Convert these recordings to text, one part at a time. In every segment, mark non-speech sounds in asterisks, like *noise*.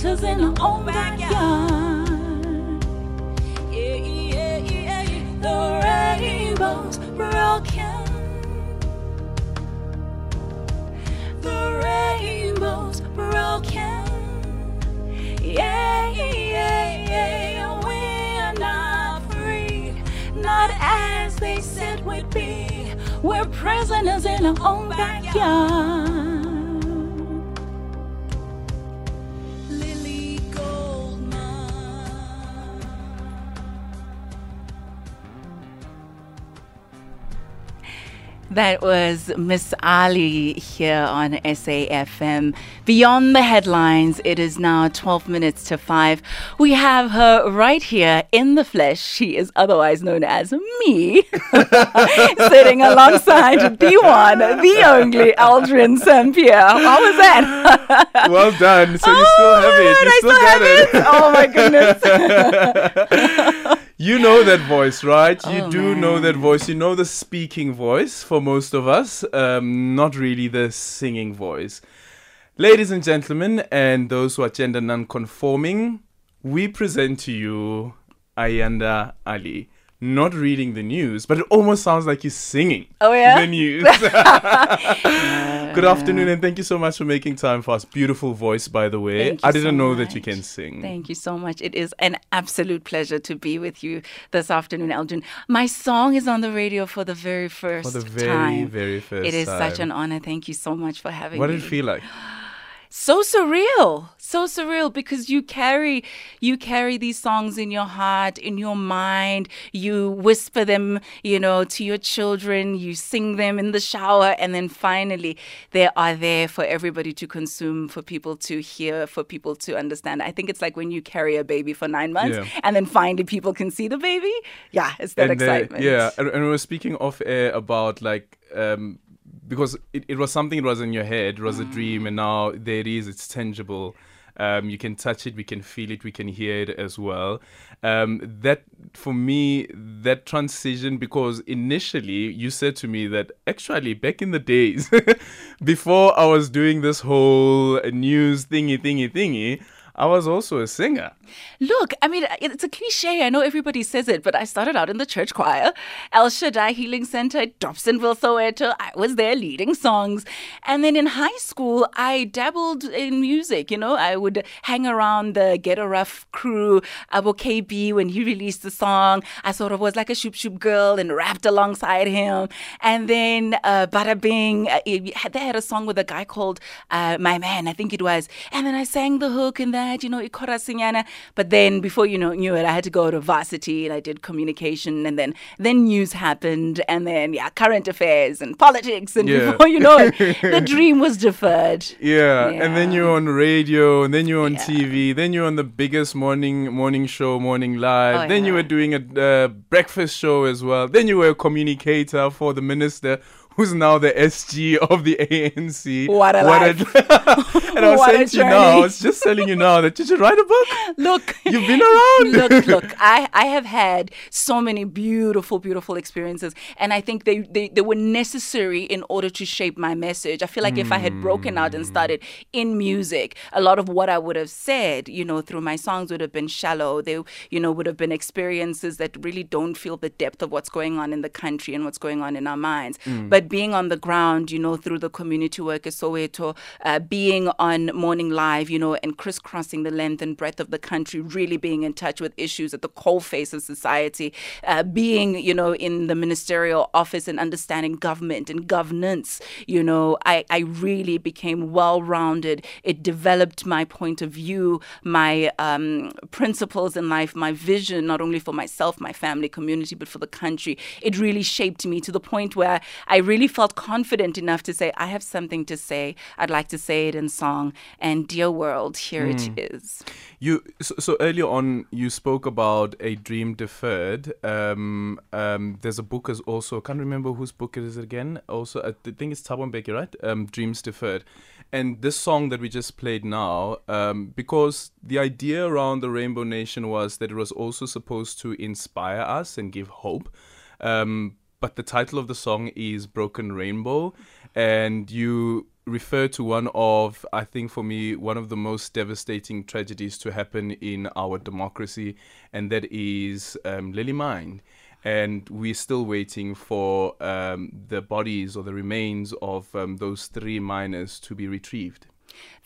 visitors in our own backyard. Yeah, yeah, yeah. The rainbow's broken. The rainbow's broken. Yeah, yeah, yeah. We're not free, not as they said we'd be. We're prisoners in our own backyard. That was Miss Allie here on SAFM. Beyond the headlines, it is now 12 minutes to 5. We have her right here in the flesh. She is otherwise known as me, *laughs* sitting alongside the one, the only Aldrin Sampear. How was that? *laughs* well done. So you still Oh, have it. You still, still got have it. it. Oh my goodness. *laughs* You know that *gasps* voice, right? You Oh, do know that voice. You know the speaking voice for most of us, um, not really the singing voice. Ladies and gentlemen, and those who are gender non-conforming, we present to you Ayanda Allie. Not reading the news, but it almost sounds like he's singing Oh, yeah? the news. *laughs* *laughs* Good afternoon, and thank you so much for making time for us. Beautiful voice, by the way. I didn't so know that you can sing. Thank you so much. It is an absolute pleasure to be with you this afternoon, Elgin. My song is on the radio for the very first For the very, time. very first It is such an honor. Thank you so much for having What me. What did it feel like? *sighs* so surreal. So surreal because you carry you carry these songs in your heart in your mind. You whisper them you know to your children. You sing them in the shower. And then finally they are there for everybody to consume for people to hear for people to understand. I think it's like when you carry a baby for nine months Yeah. and then finally people can see the baby. Yeah it's that and, excitement. yeah, and, and we were speaking off air about like um, because it, it was something that was in your head, it was a dream, and now there it is. It's tangible. Um, you can touch it, we can feel it, we can hear it as well. Um, that for me, that transition, because initially you said to me that actually back in the days, *laughs* before I was doing this whole news thingy, thingy, thingy, I was also a singer. Look, I mean, it's a cliche. I know everybody says it, but I started out in the church choir, El Shaddai Healing Center, Dobsonville, Soweto. I was there leading songs. And then in high school, I dabbled in music. You know, I would hang around the Get a Rough crew, Abo KB, when he released the song. I sort of was like a shoop shoop girl and rapped alongside him. And then uh, Bada Bing, uh, they had a song with a guy called uh, My Man, I think it was. And then I sang the hook in that, you know, Ikora Sinyana. But then before you know knew it, I had to go to varsity and I did communication and then then news happened and then yeah, current affairs and politics and Yeah. before you know it, the *laughs* dream was deferred. Yeah, and then you're on radio, and then you're on Yeah. TV, then you're on the biggest morning morning show, Morning Live. Oh, then you were doing a uh, breakfast show as well. Then you were a communicator for the minister, who's now the SG of the ANC. What a life. A, *laughs* and I was saying to you now, I was just telling you now that you should write a book. *laughs* Look, You've been around. *laughs* look, look. I, I have had so many beautiful, beautiful experiences, and I think they, they, they were necessary in order to shape my message. I feel like if I had broken out and hmm. started in music, a lot of what I would have said, you know, through my songs would have been shallow. They, you know, would have been experiences that really don't feel the depth of what's going on in the country and what's going on in our minds. Hmm. But being on the ground, you know, through the community work at Soweto, uh, being on Morning Live, you know, and crisscrossing the length and breadth of the country, really being in touch with issues at the coal face of society, uh, being, you know, in the ministerial office and understanding government and governance, you know, I, I really became well rounded. It developed my point of view, my um, principles in life, my vision, not only for myself, my family, community, but for the country. It really shaped me to the point where I really felt confident enough to say, I have something to say. I'd like to say it in song. And dear world, here it is. You so, so earlier on you spoke about a dream deferred. Um, um, there's a book as also I can't remember whose book it is again. Also, I think it's Thabo Mbeki, right? Um, Dreams deferred. And this song that we just played now, um, because the idea around the Rainbow Nation was that it was also supposed to inspire us and give hope. Um, but the title of the song is Broken Rainbow, and you refer to one of, I think for me, one of the most devastating tragedies to happen in our democracy, and that is um, Lily Mine. And we're still waiting for um, the bodies or the remains of um, those three miners to be retrieved.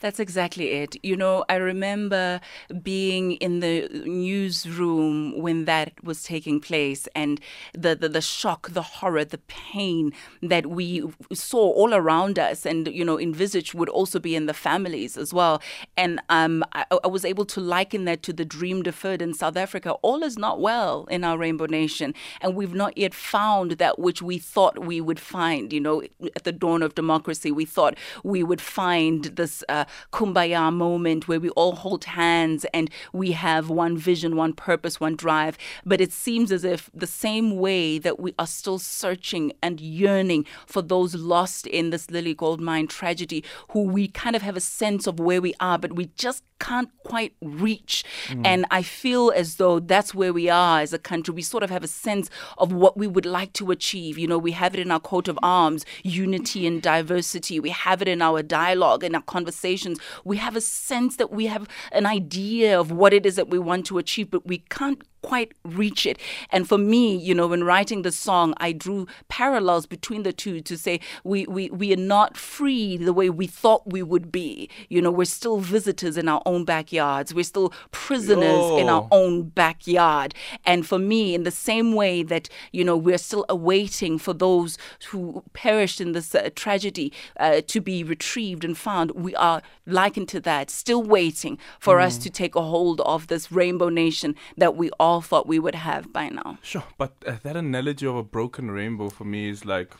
That's exactly it. You know, I remember being in the newsroom when that was taking place and the, the, the shock, the horror, the pain that we saw all around us and, you know, envisaged would also be in the families as well. And um, I, I was able to liken that to the dream deferred in South Africa. All is not well in our Rainbow Nation, and we've not yet found that which we thought we would find. You know, at the dawn of democracy, we thought we would find this. Uh, kumbaya moment where we all hold hands and we have one vision, one purpose, one drive. But it seems as if the same way that we are still searching and yearning for those lost in this Lily Gold Mine tragedy, who we kind of have a sense of where we are, but we just can't quite reach. Mm. And I feel as though that's where we are as a country. We sort of have a sense of what we would like to achieve. You know, we have it in our coat of arms, unity and diversity. We have it in our dialogue and our conversations. We have a sense that we have an idea of what it is that we want to achieve, but we can't quite reach it. And for me, you know, when writing the song, I drew parallels between the two to say we, we, we are not free the way we thought we would be. You know, we're still visitors in our own backyards, we're still prisoners in our own backyard. And for me, in the same way that, you know, we're still awaiting for those who perished in this uh, tragedy uh, to be retrieved and found, we are likened to that, still waiting for mm. us to take a hold of this rainbow nation that we all thought we would have by now. Sure, but uh, that analogy of a broken rainbow for me is like,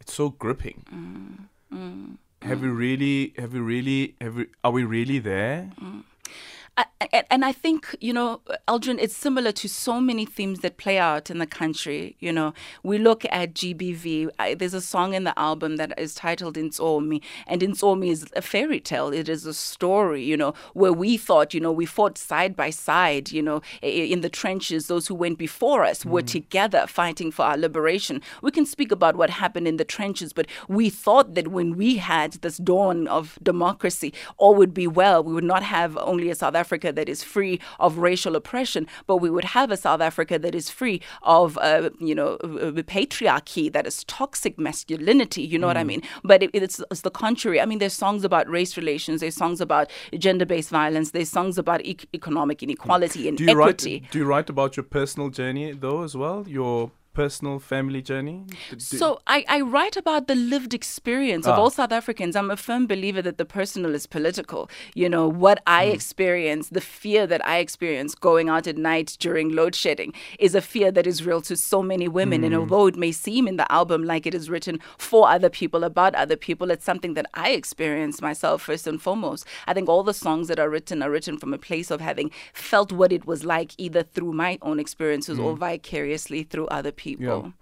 it's so gripping. Mm, mm, have mm. we really? Have we really? Have we, are we really there? I, and I think, you know, Aldrin, it's similar to so many themes that play out in the country. You know, we look at GBV. I, there's a song in the album that is titled Insomi, and Insomi is a fairy tale. It is a story, you know, where we thought, you know, we fought side by side, you know, in the trenches. Those who went before us were mm. together fighting for our liberation. We can speak about what happened in the trenches, but we thought that when we had this dawn of democracy, all would be well. We would not have only a South Africa Africa that is free of racial oppression, but we would have a South Africa that is free of, uh, you know, uh, patriarchy, that is toxic masculinity. You know mm. what I mm. mean? But it, it's, it's, the contrary. I mean, there's songs about race relations, there's songs about gender-based violence, there's songs about e- economic inequality and do you equity. Write, do you write about your personal journey though as well? Your personal family journey? So I, I write about the lived experience of ah. all South Africans. I'm a firm believer that the personal is political. You know, what I mm. experience, the fear that I experience going out at night during load shedding is a fear that is real to so many women. Mm. And although it may seem in the album like it is written for other people, about other people, it's something that I experience myself first and foremost. I think all the songs that are written are written from a place of having felt what it was like either through my own experiences mm. or vicariously through other people people.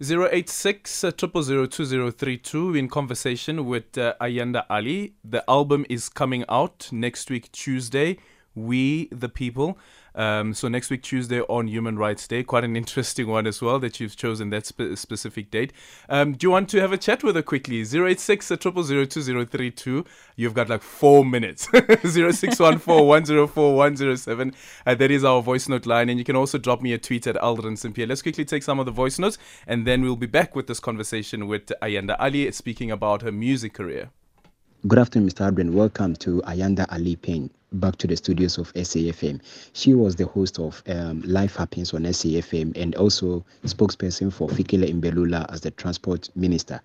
Yeah. 086 uh, 2032 in conversation with uh, Ayanda Allie. The album is coming out next week, Tuesday. We the People. Um, so next week, Tuesday on Human Rights Day, quite an *laughs* interesting one as well that you've chosen that spe- specific date. Um, do you want to have a chat with her quickly? 086 2032. You've got like four minutes. *laughs* 0614 104 107. Uh, that is our voice note line. And you can also drop me a tweet at Aldrin Sampear. Let's quickly take some of the voice notes and then we'll be back with this conversation with Ayanda Allie speaking about her music career. Good afternoon, Mr. Adrian. Welcome to Ayanda Allie Payne, back to the studios of SAFM. She was the host of um, Life Happens on SAFM and also spokesperson for Fikile Mbalula as the transport minister.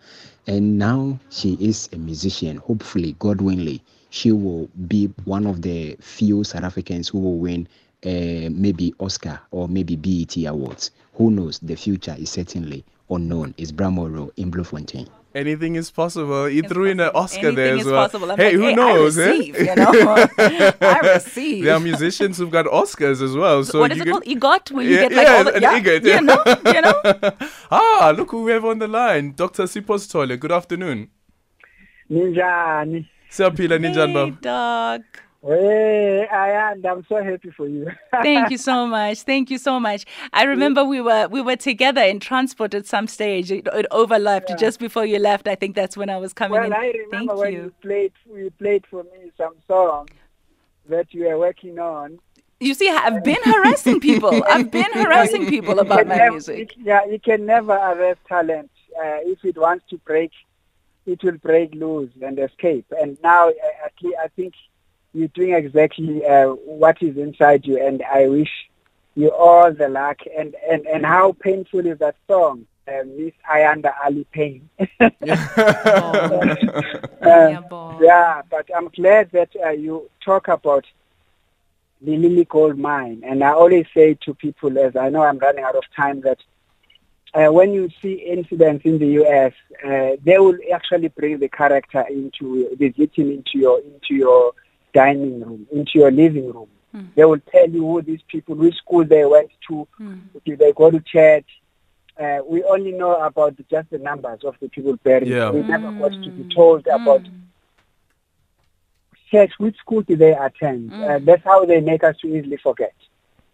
And now she is a musician. Hopefully, God willing, she will be one of the few South Africans who will win uh, maybe Oscar or maybe BET awards. Who knows? The future is certainly unknown. It's Bramoro in Bloemfontein anything is possible. He threw in an Oscar anything there as well. Hey, like, who hey, knows? I receive, eh? you know? *laughs* I receive. There are musicians who've got Oscars as well. So what is it called? EGOT, where you yeah, get like yeah, all the an yeah, EGOT, yeah. you know, you know. *laughs* ah, look who we have on the line, Dr. Sipho Sithole. Good afternoon. Ninjani. Siyaphila ninjani baba? Hey, dog. Hey, and I'm so happy for you. Thank you *laughs* so much. Thank you so much. I remember we were we were together in transport at some stage. It, it overlapped yeah. just before you left. I think that's when I was coming well, in. I remember Thank when you. you played you played for me some song that you were working on. You see, I've been harassing people. *laughs* I've been harassing people about my never, music. yeah, you can never arrest talent. Uh, if it wants to break, it will break loose and escape. And now, uh, I think you're doing exactly uh, what is inside you, and I wish you all the luck. And, and, and how painful is that song? Uh, Miss Ayanda Allie Payne. *laughs* uh, yeah, but I'm glad that uh, you talk about the lily gold mine. And I always say to people, as I know I'm running out of time, that uh, when you see incidents in the U.S., uh, they will actually bring the character into the victim into your into your dining room, into your living room. Mm. They will tell you who these people, which school they went to, mm. did they go to church. Uh, we only know about just the numbers of the people buried. Yeah. We mm. never got to be told about hmm. church, which school did they attend. Uh, hmm. that's how they make us to easily forget.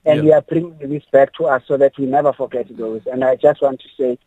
And yeah. we are bringing this back to us so that we never forget those. And I just want to say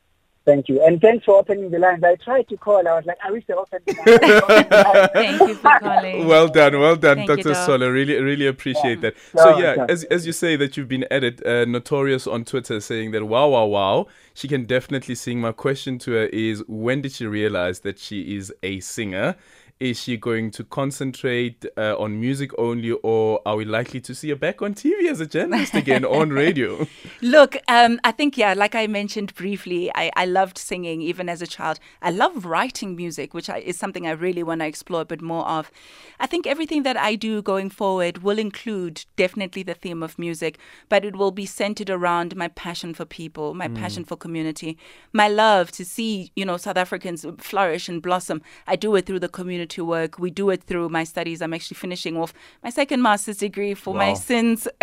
Thank you. And thanks for opening the lines. I tried to call. I was like, I wish they opened the lines. Thank you for calling. Well done. Well done, Thank Dr. You, Sola. Really, really appreciate yeah. that. So, yeah, as, as you say that you've been added, uh, Notorious on Twitter saying that, wow, wow, wow, she can definitely sing. My question to her is, when did she realize that she is a singer? Is she going to concentrate uh, on music only, or are we likely to see her back on TV as a journalist again on *laughs* radio? Look, um, I think, yeah, like I mentioned briefly, I, I loved singing even as a child. I love writing music, which I, is something I really want to explore a bit more of. I think everything that I do going forward will include definitely the theme of music, but it will be centered around my passion for people, my mm. passion for community, my love to see, you know, South Africans flourish and blossom. I do it through the community to work. We do it through my studies. I'm actually finishing off my second master's degree for wow. my sins. *laughs*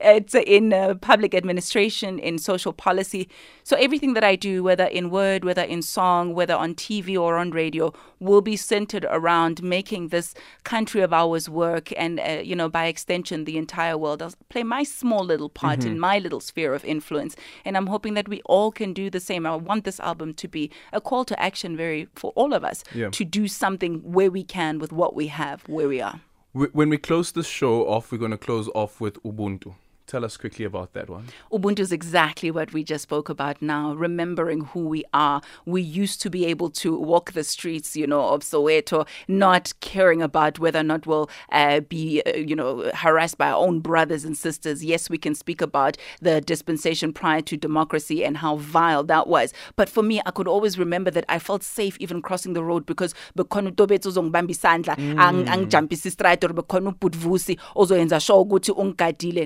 it's in uh, public administration, in social policy. So everything that I do, whether in word, whether in song, whether on TV or on radio, will be centered around making this country of ours work, and uh, you know, by extension, the entire world. I'll play my small little part mm-hmm. in my little sphere of influence, and I'm hoping that we all can do the same. I want this album to be a call to action, very for all of us, yeah. to do something where we can with what we have, where we are. When we close the show off, we're going to close off with Ubuntu. Tell us quickly about that one. Ubuntu is exactly what we just spoke about now, remembering who we are. We used to be able to walk the streets, you know, of Soweto, not caring about whether or not we'll uh, be, uh, you know, harassed by our own brothers and sisters. Yes, we can speak about the dispensation prior to democracy and how vile that was. But for me, I could always remember that I felt safe even crossing the road because bekhona utobethu ozongibamba isandla mm. angijampisa istride or bekhona ubhutvusi ozoyenza sure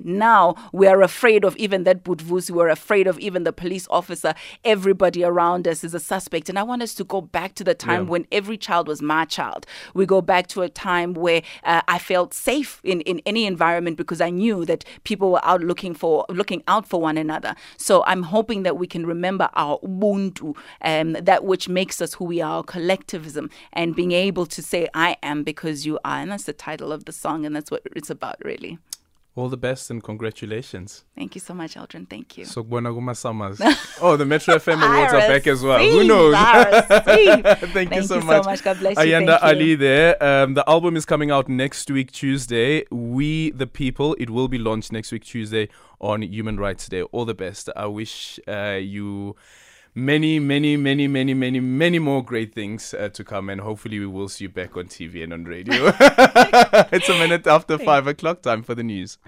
now we are afraid of even that Budvusi, we're afraid of even the police officer. Everybody around us is a suspect. And I want us to go back to the time yeah. when every child was my child. We go back to a time where uh, I felt safe in, in any environment because I knew that people were out looking for looking out for one another. So I'm hoping that we can remember our Ubuntu, um, that which makes us who we are, collectivism, and being able to say, I am because you are. And that's the title of the song, and that's what it's about, really. All the best and congratulations. Thank you so much, Aldrin. Thank you. So Summers. *laughs* oh, the Metro FM awards are back as well. Who knows? Thank, *laughs* Thank, you, so, you much. so much. God bless you. Ayanda Allie there. Um, the album is coming out next week, Tuesday. We the People. It will be launched next week, Tuesday, on Human Rights Day. All the best. I wish uh, you many, many, many, many, many, many more great things uh, to come, and hopefully we will see you back on TV and on radio. *laughs* it's a minute after five o'clock. Time for the news.